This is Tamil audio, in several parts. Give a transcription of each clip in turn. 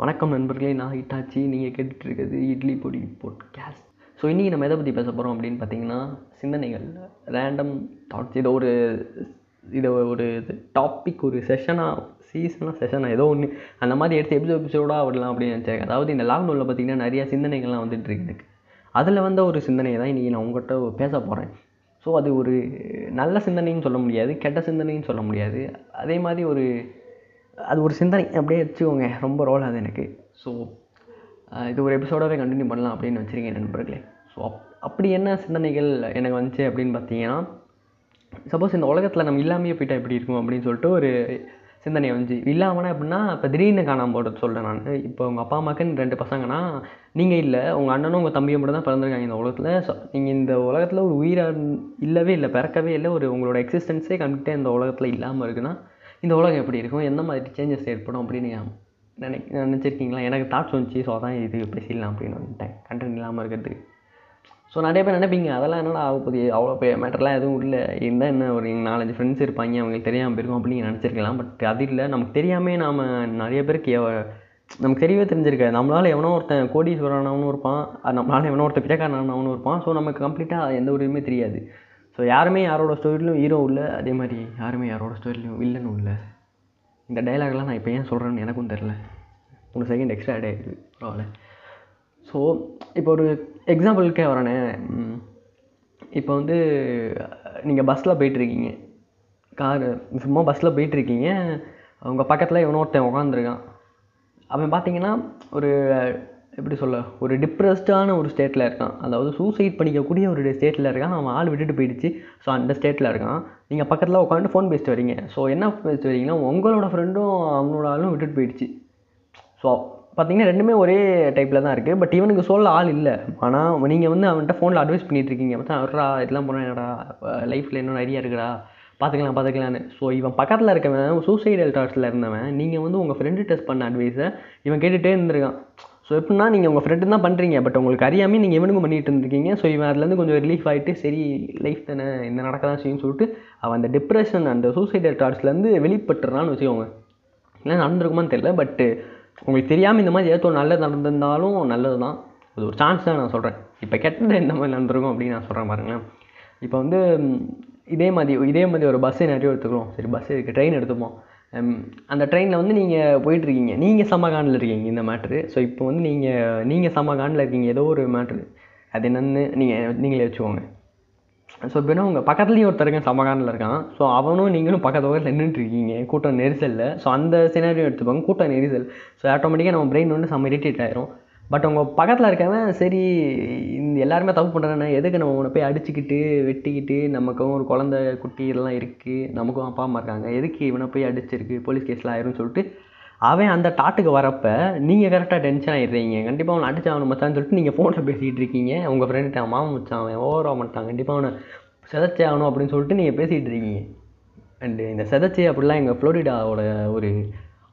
வணக்கம் நண்பர்களே நான் ஹிட்டாச்சி. நீங்கள் கேட்டுட்ருக்கிறது இட்லி பொடி பாட்காஸ்ட் ஸோ இன்றைக்கி நம்ம எதை பற்றி பேச போகிறோம் அப்படின்னு பார்த்தீங்கன்னா சிந்தனைகள். ரேண்டம் தாட்ஸ் இதை ஒரு இதை ஒரு டாபிக் ஒரு செஷனாக சீசனாக செஷனாக ஏதோ ஒன்று அந்த மாதிரி எடுத்து எபிசோட் எபிசோடாக விடலாம் அப்படின்னு நினச்சேன். அதாவது இந்த லாக்டவுனில் பார்த்திங்கன்னா நிறையா சிந்தனைகள்லாம் வந்துட்டுருக்கு எனக்கு. அதில் வந்த ஒரு சிந்தனை தான் இன்றைக்கி நான் உங்கள்கிட்ட பேச போகிறேன் ஸோ அது ஒரு நல்ல சிந்தனைன்னு சொல்ல முடியாது கெட்ட சிந்தனைன்னு சொல்ல முடியாது. அதே மாதிரி ஒரு அது ஒரு சிந்தனை. அப்படியே வச்சுக்கோங்க. ரொம்ப ரோல் அது எனக்கு. ஸோ இது ஒரு எபிசோடாகவே கண்டினியூ பண்ணலாம் அப்படின்னு வச்சுருக்கேன் நண்பர்களே. ஸோ அப் அப்படி என்ன சிந்தனைகள் எனக்கு வந்துச்சு அப்படின்னு பார்த்தீங்கன்னா சப்போஸ் இந்த உலகத்தில் நம்ம இல்லாமையே போயிட்டா எப்படி இருக்கும் அப்படின்னு சொல்லிட்டு ஒரு சிந்தனை வந்துச்சு. இல்லாமனா எப்படின்னா இப்போ திடீர்னு காணாமல் போகிறது சொல்கிறேன் நான். இப்போ உங்கள் அப்பா அம்மாக்குன்னு ரெண்டு பசங்கன்னா நீங்கள் இல்லை உங்கள் அண்ணனும் உங்கள் தம்பியும் மட்டும் தான் பிறந்திருக்காங்க இந்த உலகத்தில். ஸோ நீங்கள் இந்த உலகத்தில் ஒரு உயிராக இல்லவே இல்லை பிறக்கவே இல்லை ஒரு உங்களோட எக்ஸிஸ்டன்ஸே கண்டிப்பாக இந்த உலகத்தில் இல்லாமல் இருக்குன்னா இந்த உலகம் எப்படி இருக்கும்? எந்த மாதிரி சேஞ்சஸ் ஏற்படும் அப்படின்னு நினைக்க நினச்சிருக்கீங்களா? எனக்கு தாட்ஸ் வந்துச்சு. ஸோ அதான் இது பேசிடலாம் அப்படின்னு வந்துட்டேன். கண்டென்ட் இல்லாமல் இருக்கிறதுக்கு. ஸோ நிறைய பேர் நினைப்பீங்க அதெல்லாம் என்னடா ஆக போகுது? அவ்வளோ பெரிய மேட்டர்லாம் எதுவும் இல்லை. இருந்தால் என்ன ஒரு நாலஞ்சு ஃப்ரெண்ட்ஸ் இருப்பாங்க அவங்களுக்கு தெரியாமல் போயிருக்கும் அப்படின்னு நினச்சிருக்கலாம். பட் அது இல்லை. நமக்கு தெரியாமல் நாம் நிறைய பேருக்கு நமக்கு தெரியவே தெரிஞ்சிருக்காது. நம்மளால் எவனோ ஒருத்தன் கோடீஸ்வரனாகவும் இருப்பான். நம்மளால் எவனோ ஒருத்தன் பிச்சைக்காரனாகவும் இருப்பான். ஸோ நமக்கு கம்ப்ளீட்டாக எந்த ஒரு இதுவுமே தெரியாது. ஸோ யாருமே யாரோட ஸ்டோரியிலும் ஹீரோ இல்லை. அதே மாதிரி யாருமே யாரோட ஸ்டோரியிலும் வில்லனும் இல்லை. இந்த டைலாக்லாம் நான் இப்போ ஏன் சொல்கிறேன்னு எனக்கும் தெரில மூணு செகண்ட் எக்ஸ்ட்ரா ஆட் ஆகிடுது பரவாயில்ல. ஸோ இப்போ ஒரு எக்ஸாம்பிளுக்கே வரேனே இப்போ வந்து நீங்கள் பஸ்ஸில் போயிட்டுருக்கீங்க. காரு சும்மா பஸ்ஸில் போயிட்டுருக்கீங்க. உங்கள் பக்கத்தில் இவனோ ஒருத்தன் உட்காந்துருக்கான் அவன் பார்த்தீங்கன்னா ஒரு எப்படி சொல்ல ஒரு டிப்ரெஸ்டான ஒரு ஸ்டேட்டில் இருக்கான். அதாவது சூசைட் பண்ணிக்கக்கூடிய ஒரு ஸ்டேட்டில் இருக்கான். அவன் ஆள் விட்டுட்டு போயிடுச்சு. ஸோ அந்த ஸ்டேட்டில் இருக்கான். நீங்கள் பக்கத்தில் உட்காந்து ஃபோன் பேசிட்டு வரீங்க. ஸோ என்ன பேசிட்டு வரீங்கன்னா உங்களோட ஃப்ரெண்டும் அவனோட ஆளும் விட்டுட்டு போயிடுச்சு. ஸோ பார்த்தீங்கன்னா ரெண்டுமே ஒரே டைப்பில் தான் இருக்குது பட் இவனுக்கு சொல்ல ஆள் இல்லை. ஆனால் நீங்கள் வந்து அவன்கிட்ட ஃபோனில் அட்வைஸ் பண்ணிகிட்டு இருக்கீங்க. பார்த்தா அவர்ரா இதெல்லாம் போனால் என்னடா? லைஃப்பில் இன்னும் நிறையா இருக்குடா. பார்த்துக்கலாம் பார்த்துக்கலான்னு ஸோ இவன் பக்கத்தில் இருக்கவன் சூசைடல் டாட்ஸில் இருந்தவன் நீங்கள் வந்து உங்கள் ஃப்ரெண்டு டெஸ்ட் பண்ண அட்வைஸை இவன் கேட்டுகிட்டே இருந்திருக்கான். ஸோ எப்படின்னா நீங்கள் உங்கள் ஃப்ரெண்டு தான் பண்ணுறீங்க பட் உங்களுக்கு அறியாமல் நீங்கள் இவனுக்கும் பண்ணிகிட்டு இருந்திருக்கீங்க? ஸோ இவன் அதுலேருந்து கொஞ்சம் ரிலீஃப் ஆகிட்டு சரி லைஃப் தானே இந்த நடக்க தான் செய்யும்னு சொல்லிட்டு அவன் அந்த டிப்ரெஷன் அந்த சூசைடல் தாட்ஸ்லேருந்து வெளிப்பட்டுறான்னு வச்சுக்கோங்க. இல்லை நடந்திருக்குமான்னு தெரில பட்டு உங்களுக்கு தெரியாமல் இந்த மாதிரி ஏதோ நல்லது நடந்திருந்தாலும் நல்லது தான். அது ஒரு சான்ஸ் தான் நான் சொல்கிறேன் இப்போ கெட்டது இந்த மாதிரி நடந்திருக்கும் அப்படின்னு நான் சொல்கிறேன் பாருங்களேன். இப்போ வந்து இதே மாதிரி இதே மாதிரி ஒரு பஸ்ஸே நிறைய எடுத்துக்கிறோம். சரி பஸ் இருக்குது ட்ரெயின் எடுத்துப்போம். அந்த ட்ரெயினில் வந்து நீங்கள் போயிட்டுருக்கீங்க. நீங்கள் சமகானில் இருக்கீங்க இந்த மேட்ரு ஸோ இப்போ வந்து நீங்கள் நீங்கள் சமகானில் இருக்கீங்க. ஏதோ ஒரு மேட்ரு அது என்னென்னு நீங்கள் நீங்களே வச்சுக்கோங்க. ஸோ இப்போ உங்கள் பக்கத்துலேயும் ஒருத்தருங்க சமகானில் இருக்கான். ஸோ அவனும் நீங்களும் பக்கத்து பக்கத்தில் நின்றுட்டு இருக்கீங்க. கூட்டம் நெரிசலில். ஸோ அந்த சினாரியும் எடுத்துப்பாங்க கூட்டம் நெரிசல். ஸோ ஆட்டோமேட்டிக்காக நம்ம பிரெயின் வந்து செம்ம இரிட்டேட் ஆயிரும். பட் உங்கள் பக்கத்தில் இருக்கவன் சரி இந்த எல்லாருமே தப்பு பண்ணுறானே எதுக்கு நம்ம உன்னை போய் அடிச்சுக்கிட்டு வெட்டிக்கிட்டு நமக்கும் ஒரு குழந்தை குட்டி இதெல்லாம் இருக்குது நமக்கும் அப்பா அம்மா இருக்காங்க எதுக்கு இவனை போய் அடிச்சிருக்கு போலீஸ் கேஸில் ஆயிரும்னு சொல்லிட்டு அவன் அந்த டாட்டுக்கு வரப்போ நீங்கள் கரெக்டாக டென்ஷன் ஆகிடுறீங்க கண்டிப்பாக அவனை அடிச்சு அவனை மச்சான்னு சொல்லிட்டு நீங்கள் ஃபோனில் பேசிக்கிட்டு இருக்கீங்க. உங்கள் ஃப்ரெண்டு அவன் மாமன் மச்சான் அவன் ஓவராக மாட்டான் கண்டிப்பாக அவனை செதச்சே ஆகணும் அப்படின்னு சொல்லிட்டு நீங்கள் பேசிகிட்டு இருக்கீங்க. அண்டு இந்த செதச்சே அப்படிலாம் எங்கள் ஃப்ளோரிடாவோட ஒரு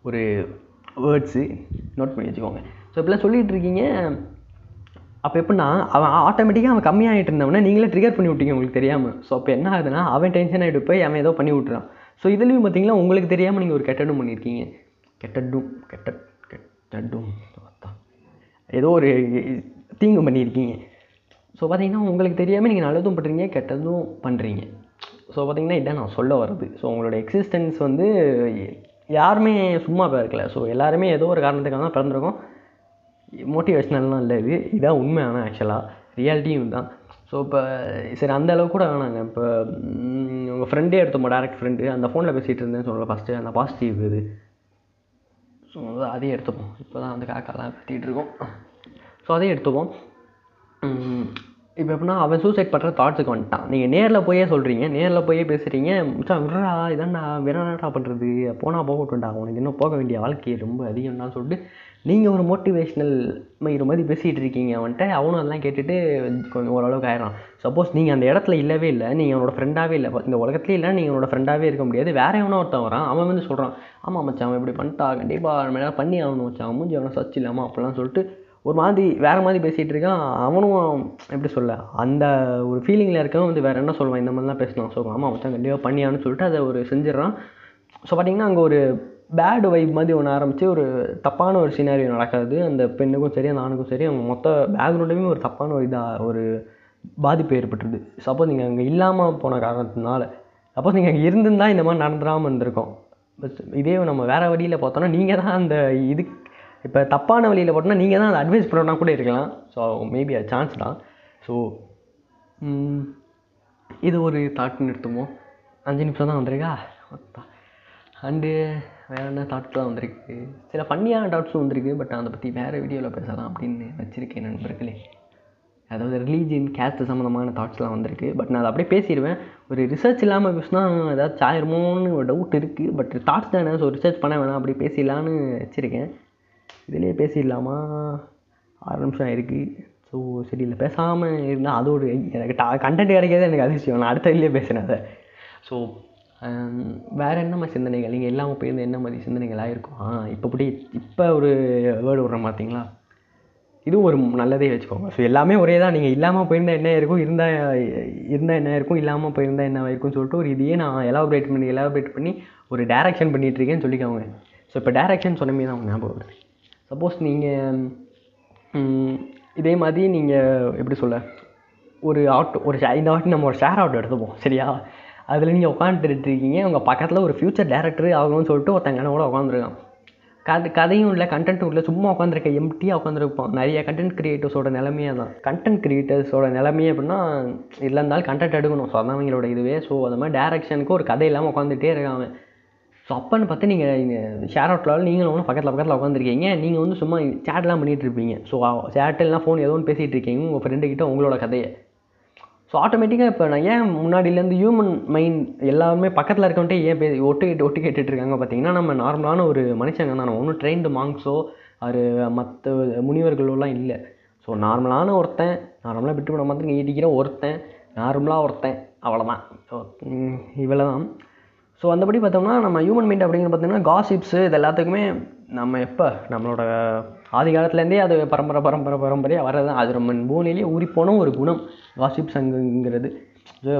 ஒரு வேர்ட்ஸு நோட் பண்ணி வச்சுக்கோங்க. ஸோ இப்படிலாம் சொல்லிகிட்டு இருக்கீங்க அப்போ எப்படின்னா அவன் ஆட்டோமேட்டிக்காக அவன் கம்மியாகிட்டு இருந்தவனே நீங்களே ட்ரிகர் பண்ணி விட்டீங்க உங்களுக்கு தெரியாமல் ஸோ அப்போ என்ன ஆகுதுன்னா அவன் டென்ஷன் ஆகிட்டு போய் அவன் ஏதோ பண்ணி விட்டுறான். ஸோ இதுலேயும் பார்த்தீங்கன்னா உங்களுக்கு தெரியாமல் நீங்கள் ஒரு கெட்டடும் பண்ணியிருக்கீங்க. கெட்டடும் கெட்ட கெட்டடும் ஏதோ ஒரு தீங்கு பண்ணியிருக்கீங்க. ஸோ பார்த்தீங்கன்னா உங்களுக்கு தெரியாமல் நீங்கள் நல்லதும் பண்ணுறீங்க கெட்டதும் பண்ணுறீங்க ஸோ பார்த்தீங்கன்னா இதான் நான் சொல்ல வர்றது. ஸோ உங்களோட எக்ஸிஸ்டன்ஸ் வந்து யாருமே சும்மா பிறக்கல ஸோ எல்லாருமே ஏதோ ஒரு காரணத்துக்காக தான் பிறந்திருக்கோம். மோட்டிவேஷ்னல்லாம் இல்லை இது. இதான் உண்மை ஆனால் ஆக்சுவலாக ரியாலிட்டியும் தான் ஸோ இப்போ சரி அந்த அளவுக்கு கூட வேணாங்க. இப்போ உங்கள் ஃப்ரெண்டே எடுத்தோம் டேரக்ட் ஃப்ரெண்டு அந்த ஃபோனில் பேசிகிட்டு இருந்தேன்னு சொல்லலை ஃபஸ்ட்டு அந்த பாசிட்டிவ் இது. ஸோ அதையும் எடுத்துப்போம். இப்போ தான் வந்து காக்காலாம் கத்திட்டு இருக்கோம். ஸோ அதையும் எடுத்துப்போம். இப்போ எப்படின்னா அவன் சூசைட் பண்ணுற தாட்ஸுக்கு வந்துட்டான். நீங்கள் நேரில் போயே சொல்கிறீங்க நேரில் போயே பேசுகிறீங்க மிச்சம் விடுறா இதான்டா வேணாடா பண்ணுறது போனால் போகட்டும்டா. உனக்கு இன்னும் போக வேண்டிய வாழ்க்கை ரொம்ப அதிகம்தான் சொல்லிட்டு நீங்கள் ஒரு மோட்டிவேஷ்னல் மயிறு மாதிரி பேசிகிட்டு இருக்கீங்க அவன்கிட்ட அவனும் அதெல்லாம் கேட்டுட்டு கொஞ்சம் ஓரளவுக்கு ஆயிடறான். சப்போஸ் நீங்கள் அந்த இடத்துல இல்லவே இல்லை நீங்கள் அவனோட ஃப்ரெண்டாகவே இல்லை இந்த உலகத்துலேயே இல்லை நீங்கள் அவனோட ஃப்ரெண்டாகவே இருக்க முடியாது. வேற எவனோ ஒருத்தன் வரான் அவன் வந்து சொல்கிறான் ஆமாம் மச்சான் அவன் இப்படி பண்ணிட்டா கண்டிப்பாக நம்ம ஏதாவது பண்ணி ஆகணும் மச்சான் மூஞ்சி அவனை சச்சு இல்லாமல் அப்படிலாம் சொல்லிட்டு ஒரு மாதிரி வேறு மாதிரி பேசிகிட்டு இருக்கான். அவனும் எப்படி சொல்ல அந்த ஒரு ஃபீலிங்கில் இருக்கவன் வந்து வேறு என்ன சொல்லுவான் இந்த மாதிரிலாம் பேசினான் சொல்லுவான் ஆமாம் மச்சான் கண்டிப்பாக பண்ணியான்னு சொல்லிட்டு அதை ஒரு செஞ்சிடறான். ஸோ பார்த்தீங்கன்னா அங்கே ஒரு பேடு வைப் மாதிரி ஒன்று ஆரம்பித்து ஒரு தப்பான ஒரு சினாரியோ நடக்காது. அந்த பெண்ணுக்கும் சரி அந்த ஆணுக்கும் சரி அவங்க மொத்த பேக்ரவுண்டுமே ஒரு தப்பான ஒரு இதாக ஒரு பாதிப்பு ஏற்பட்டுருது. சப்போஸ் நீங்கள் அங்கே இல்லாமல் போன காரணத்தினால சப்போஸ் நீங்கள் அங்கே இருந்திருந்தால் இந்த மாதிரி நடந்துடாமல் இருந்திருக்கும். இதே நம்ம வேறு வழியில் பார்த்தோன்னா நீங்கள் தான் அந்த இது இப்போ தப்பான வழியில் போட்டோன்னா நீங்கள் தான் அதை அட்வைஸ் பண்ணுறனா கூட இருக்கலாம். ஸோ மேபி அது சான்ஸ் தான். ஸோ இது ஒரு தாட் எடுத்துமோ அஞ்சு நிமிஷம் தான் வந்திருக்கா? அண்டு வேறு என்ன தாட்ஸ்லாம் வந்திருக்கு? சில ஃபன்னியான தாட்ஸும் வந்திருக்கு பட் அதை பற்றி வேறு வீடியோவில் பேசலாம் அப்படின்னு வச்சுருக்கேன் நண்பர்களே. அதாவது ரிலீஜியன் கேஸ்ட் சம்மந்தமான தாட்ஸ்லாம் வந்திருக்கு பட் நான் அதை அப்படியே பேசிடுவேன். ஒரு ரிசர்ச் இல்லாமல் பேசினா ஏதாச்சும் ஆயிருமோன்னு ஒரு டவுட் இருக்குது பட் தாட்ஸ் தானே ஸோ ரிசர்ச் பண்ண வேணாம் அப்படி பேசிடலான்னு வச்சுருக்கேன். இதிலே பேசிடலாமா? ஆறு நிமிஷம் இருக்குது ஸோ சரி இல்லை பேசாமல் இருந்தால் அது ஒரு எனக்கு டா கண்டென்ட் கிடைக்கிறது எனக்கு அதிர்ஷ்டம் நான் அடுத்த இதுலேயே பேசுகிறேன் அதை. ஸோ வேறு என்ன மாதிரி சிந்தனைகள்? நீங்கள் இல்லாமல் போயிருந்தால் என்ன மாதிரி சிந்தனைகளாக இருக்கும் ஆ இப்போ இப்படி இப்போ ஒரு வேர்டு விட்றேன் பார்த்தீங்களா இதுவும் ஒரு நல்லதே வச்சுக்கோங்க. ஸோ எல்லாமே ஒரே தான். நீங்கள் இல்லாமல் போயிருந்தால் என்ன இருக்கும்? இருந்தால் இருந்தால் என்ன இருக்கும்? இல்லாமல் போயிருந்தால் என்ன இருக்கும்னு சொல்லிட்டு ஒரு இதையே நான் எலாபரேட் பண்ணி எலாபரேட் பண்ணி ஒரு டேரெக்ஷன் பண்ணிகிட்ருக்கேன்னு சொல்லிக்கோங்க. ஸோ இப்போ டேரெக்ஷன் சொன்னமே தான் ஞாபகம் வருது. சப்போஸ் நீங்கள் இதே மாதிரி நீங்கள் எப்படி சொல்ல? ஒரு ஆட்டோ ஒரு இந்த வாட்டி நம்ம ஒரு ஷேர் ஆட்டோ எடுத்துப்போம். சரியா? அதில் நீங்கள் உட்காந்துட்டு இருக்கீங்க. உங்கள் பக்கத்தில் ஒரு ஃப்யூச்சர் டேரக்டர் ஆகணும்னு சொல்லிட்டு ஒருத்தங்க கூட உட்காந்துருக்கான் கதை கதையும் இல்லை கண்டென்ட்டும் இல்லை. சும்மா உட்காந்துருக்க எம்டியாக உட்காந்துருப்போம் நிறைய கண்டென்ட் க்ரியேட்டர்ஸோட நிலமையே தான் கண்டென்ட் கிரியேட்டர்ஸோட நிலமையே அப்படின்னா இல்லை இருந்தாலும் கண்டென்ட் எடுக்கணும். ஸோ அதான் அவங்களோட இதுவே ஸோ அந்த மாதிரி டேரக்ஷனுக்கு ஒரு கதை இல்லாமல் உட்காந்துட்டே இருக்காங்க ஸோ அப்போன்னு பார்த்து நீங்கள் ஷேர் அவுட்டில் நீங்களும் ஒன்று பக்கத்தில் பக்கத்தில் உட்காந்துருக்கீங்க நீங்கள் வந்து சும்மா சேட்லாம் பண்ணிகிட்டு இருப்பீங்க. ஸோ சேட்டெல்லாம் ஃபோன் ஏதோ ஒன்று பேசிகிட்டு இருக்கீங்க. உங்கள் ஃப்ரெண்டுக்கிட்ட உங்களோட கதையை. ஸோ ஆட்டோமேட்டிக்காக இப்போ நான் ஏன் முன்னாடியிலேருந்து ஹியூமன் மைண்ட் எல்லாருமே பக்கத்தில் இருக்கவன்ட்டே ஏன் பே ஒட்டு கேட்டு ஒட்டு கேட்டுட்ருக்காங்க பார்த்தீங்கன்னா நம்ம நார்மலான ஒரு மனுஷங்க தான். ஒன்றும் ட்ரெயின்டு மாங்ஸோ அது மற்ற முனிவர்களோலாம் இல்லை. ஸோ நார்மலான ஒருத்தன் நார்மலாக விட்டு விட மாதிரி ஈட்டிக்கிற ஒருத்தன் நார்மலாக ஒருத்தன் அவ்வளோதான் ஸோ இவ்வளோ தான் ஸோ அந்தபடி பார்த்தோம்னா நம்ம ஹியூமன் மைண்ட் அப்படிங்கிற பார்த்திங்கன்னா காசிப்ஸு இது எல்லாத்துக்குமே நம்ம எப்போ? நம்மளோட ஆதி காலத்துலேருந்தே அது பரம்பரை பரம்பரை பரம்பரையாக வர்றது அது நம்ம பூமியிலேயே ஊறிப்போன ஒரு குணம் வாசிப் சங்குங்கிறது. ஸோ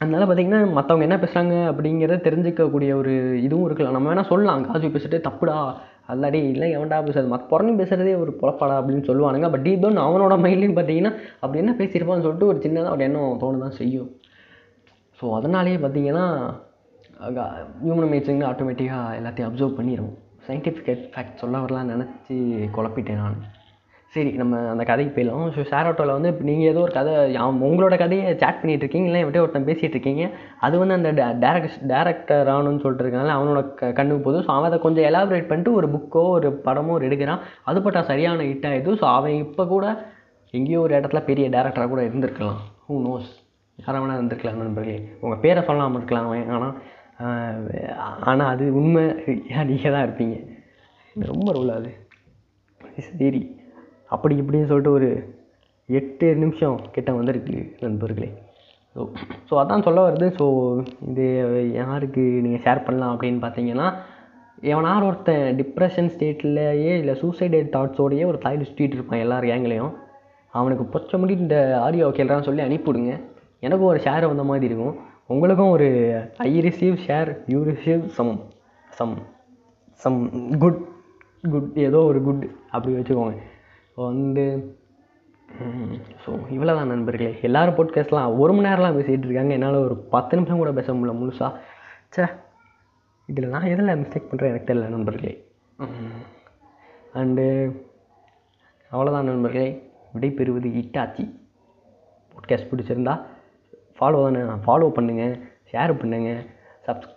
அதனால் பார்த்திங்கன்னா மற்றவங்க என்ன பேசுகிறாங்க அப்படிங்கிறத தெரிஞ்சிக்கக்கூடிய ஒரு இதுவும் இருக்கலாம். நம்ம வேணால் சொல்லலாம். காசு பேசிட்டு தப்புடா அல்லாடி இல்லை எவன்டா பேசுறது? மற்ற புறணி பேசுகிறதே ஒரு பொழப்பாடா அப்படின்னு சொல்லுவானுங்க. பட் டீப் டவுன் அவனோட மைண்ட்லேயும் பார்த்தீங்கன்னா அப்படி என்ன பேசியிருப்பான்னு சொல்லிட்டு ஒரு சின்னதாக ஒரு எண்ணம் தோணு தான் செய்யும். ஸோ அதனாலேயே பார்த்தீங்கன்னா ஹியூமன் மைட்ஸுங்க ஆட்டோமேட்டிக்காக எல்லாத்தையும் அப்சர்வ் பண்ணிடுவோம் சயின்டிஃபிக் ஃபேக்ட் சொல்ல வரலான்னு நினச்சி குழப்பிட்டேன் நான். சரி நம்ம அந்த கதைக்கு போயிடலாம். ஸோ ஷேர் ஆட்டோவில் வந்து இப்போ நீங்கள் ஏதோ ஒரு கதை உங்களோட கதையை சேட் பண்ணிகிட்டு இருக்கீங்க இல்லை எப்படியோ ஒருத்தன் பேசிகிட்டு இருக்கீங்க. அது வந்து அந்த டேரக்ட் டேரக்டர் ஆகணும்னு சொல்லிட்டு இருக்காங்க அவனோட க கண்ணுக்கு போதும். ஸோ அவன் அதை கொஞ்சம் எலாபரேட் பண்ணிட்டு ஒரு புக்கோ ஒரு படமோ ஒரு எடுக்கிறான். அது பட்டா சரியான ஹிட் ஆகிடுது ஸோ அவன் இப்போ கூட எங்கேயோ ஒரு இடத்துல பெரிய டேரக்டராக கூட இருந்திருக்கலாம். ஹூ நோஸ் யாராவது இருந்திருக்கலாம் நண்பர்களே. உங்கள் பேரை சொல்லாமல் இருக்கலாம் அவன். ஆனால் ஆனால் அது உண்மை. நீங்கள் தான் இருப்பீங்க? ரொம்ப ரோல் அது. சரி அப்படி இப்படின்னு சொல்லிட்டு ஒரு எட்டு நிமிஷம் கிட்ட வந்திருக்கு நண்பர்களே. ஸோ ஸோ அதான் சொல்ல வருது ஸோ இது யாருக்கு நீங்கள் ஷேர் பண்ணலாம் அப்படின்னு பார்த்தீங்கன்னா எவனார் ஒருத்தன் டிப்ரெஷன் ஸ்டேட்லேயே இல்லை சூசைடல் தாட்ஸோடையே ஒரு தாயில் சுற்றிட்டு இருப்பான் எல்லார் கேங்லேயும் அவனுக்கு பொச்ச முடி இந்த ஆடியோ கேள்றான்னு சொல்லி அனுப்பிவிடுங்க. எனக்கும் ஒரு ஷேர் வந்த மாதிரி இருக்கும். உங்களுக்கும் ஒரு I receive share you receive some some some good good ஏதோ ஒரு குட் அப்படி வச்சுக்கோங்க. வந்து ஸோ இவ்வளோ தான் நண்பர்களே. எல்லோரும் போட்காஸ்ட்லாம் ஒரு மணி நேரம்லாம் பேசிகிட்டு இருக்காங்க. என்னால் ஒரு பத்து நிமிஷம் கூட பேச முடியல முழுசாக சே இதில் நான் எதில் மிஸ்டேக் பண்ணுறேன் எனக்கு தெரியல நண்பர்களே. அண்டு அவ்வளோதான் நண்பர்களே. விடைபெறுவது இட்டாச்சி. பாட்காஸ்ட் பிடிச்சிருந்தா ஃபாலோ தானே? ஃபாலோ பண்ணுங்கள் ஷேர் பண்ணுங்கள் சப்ஸ்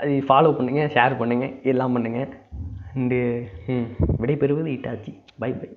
அது ஃபாலோ பண்ணுங்கள் ஷேர் பண்ணுங்கள் எல்லாம் பண்ணுங்கள் அண்டு விடைபெறுவது இட்டாச்சி. By by